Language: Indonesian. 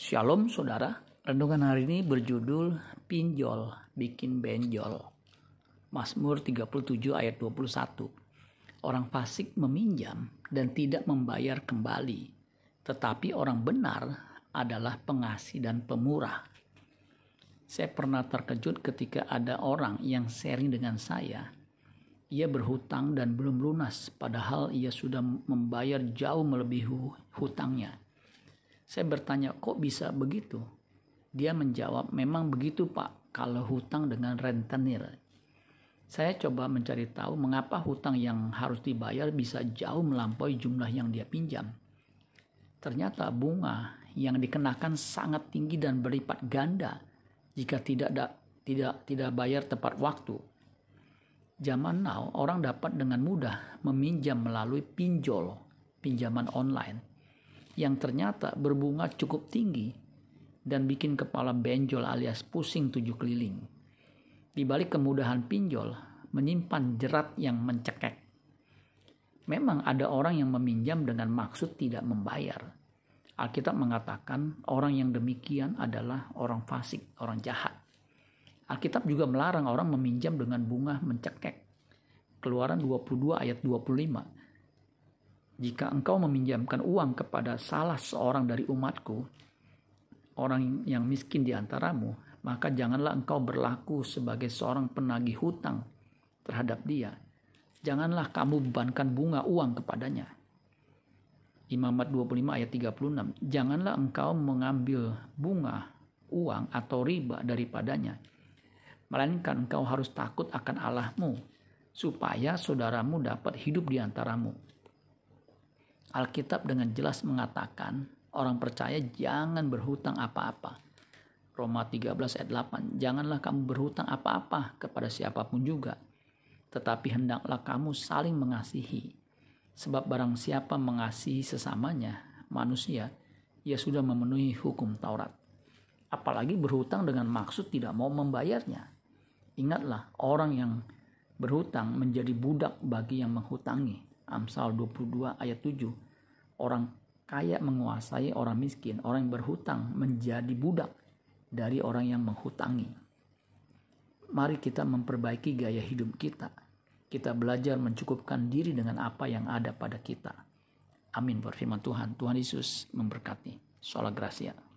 Shalom saudara, renungan hari ini berjudul Pinjol Bikin Benjol. Mazmur 37 ayat 21. Orang fasik meminjam dan tidak membayar kembali, tetapi orang benar adalah pengasih dan pemurah. Saya pernah terkejut ketika ada orang yang sharing dengan saya. Ia berhutang dan belum lunas, padahal ia sudah membayar jauh melebihi hutangnya saya bertanya, kok bisa begitu? Dia menjawab, memang begitu pak, kalau hutang dengan rentenir. Saya coba mencari tahu mengapa hutang yang harus dibayar bisa jauh melampaui jumlah yang dia pinjam. Ternyata bunga yang dikenakan sangat tinggi dan berlipat ganda jika tidak da, tidak tidak bayar tepat waktu. Zaman now orang dapat dengan mudah meminjam melalui pinjol, pinjaman online yang ternyata berbunga cukup tinggi dan bikin kepala benjol alias pusing tujuh keliling. Di balik kemudahan pinjol, menyimpan jerat yang mencekek. Memang ada orang yang meminjam dengan maksud tidak membayar. Alkitab mengatakan orang yang demikian adalah orang fasik, orang jahat. Alkitab juga melarang orang meminjam dengan bunga mencekek. Keluaran 22 ayat 25 jika engkau meminjamkan uang kepada salah seorang dari umatku, orang yang miskin di antaramu, maka janganlah engkau berlaku sebagai seorang penagih hutang terhadap dia. Janganlah kamu bebankan bunga uang kepadanya. Imamat 25 ayat 36. Janganlah engkau mengambil bunga, uang atau riba daripadanya. Melainkan engkau harus takut akan Allahmu, supaya saudaramu dapat hidup di antaramu Alkitab dengan jelas mengatakan orang percaya jangan berhutang apa-apa. Roma 13 ayat 8. Janganlah kamu berhutang apa-apa kepada siapa pun juga. Tetapi hendaklah kamu saling mengasihi. Sebab barang siapa mengasihi sesamanya, manusia, ia sudah memenuhi hukum Taurat. Apalagi berhutang dengan maksud tidak mau membayarnya. Ingatlah, orang yang berhutang menjadi budak bagi yang menghutangi Amsal 22 ayat 7. Orang kaya menguasai orang miskin, orang yang berhutang menjadi budak dari orang yang menghutangi. Mari kita memperbaiki gaya hidup kita. Kita belajar mencukupkan diri dengan apa yang ada pada kita. Amin berfirman Tuhan. Tuhan Yesus memberkati. Sholat Gracia.